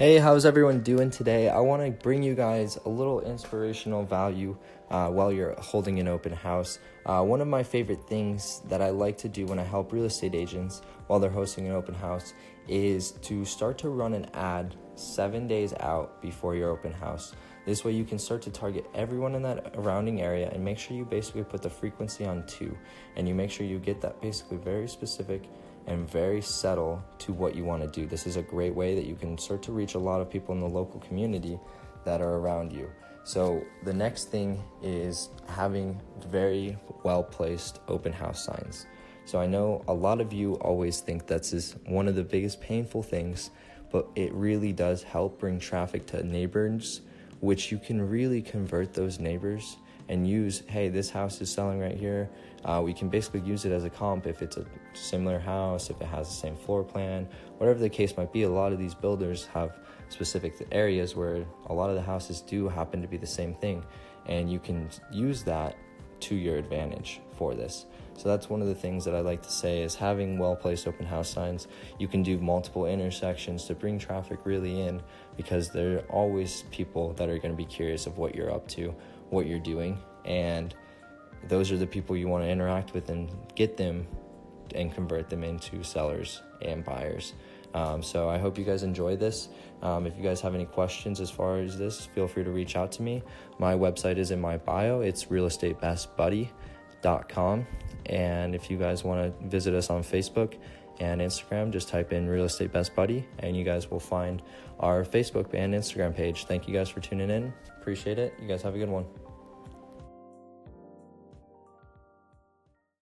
Hey, how's everyone doing today? I want to bring you guys a little inspirational value uh, while you're holding an open house. Uh, one of my favorite things that I like to do when I help real estate agents while they're hosting an open house is to start to run an ad seven days out before your open house. This way, you can start to target everyone in that surrounding area and make sure you basically put the frequency on two and you make sure you get that basically very specific and very subtle to what you want to do. This is a great way that you can start to reach a lot of people in the local community that are around you. So, the next thing is having very well placed open house signs. So, I know a lot of you always think that's is one of the biggest painful things, but it really does help bring traffic to neighbors, which you can really convert those neighbors and use hey this house is selling right here. Uh, we can basically use it as a comp if it's a similar house if it has the same floor plan whatever the case might be. A lot of these builders have specific areas where a lot of the houses do happen to be the same thing and you can use that to your advantage for this. So that's one of the things that I like to say is having well placed open house signs. You can do multiple intersections to bring traffic really in because there are always people that are going to be curious of what you're up to, what you're doing, and those are the people you want to interact with and get them and convert them into sellers and buyers. Um, so I hope you guys enjoy this. Um, if you guys have any questions as far as this, feel free to reach out to me. My website is in my bio. It's realestatebestbuddy.com. And if you guys want to visit us on Facebook and Instagram, just type in Real Estate Best Buddy and you guys will find our Facebook and Instagram page. Thank you guys for tuning in. Appreciate it. You guys have a good one.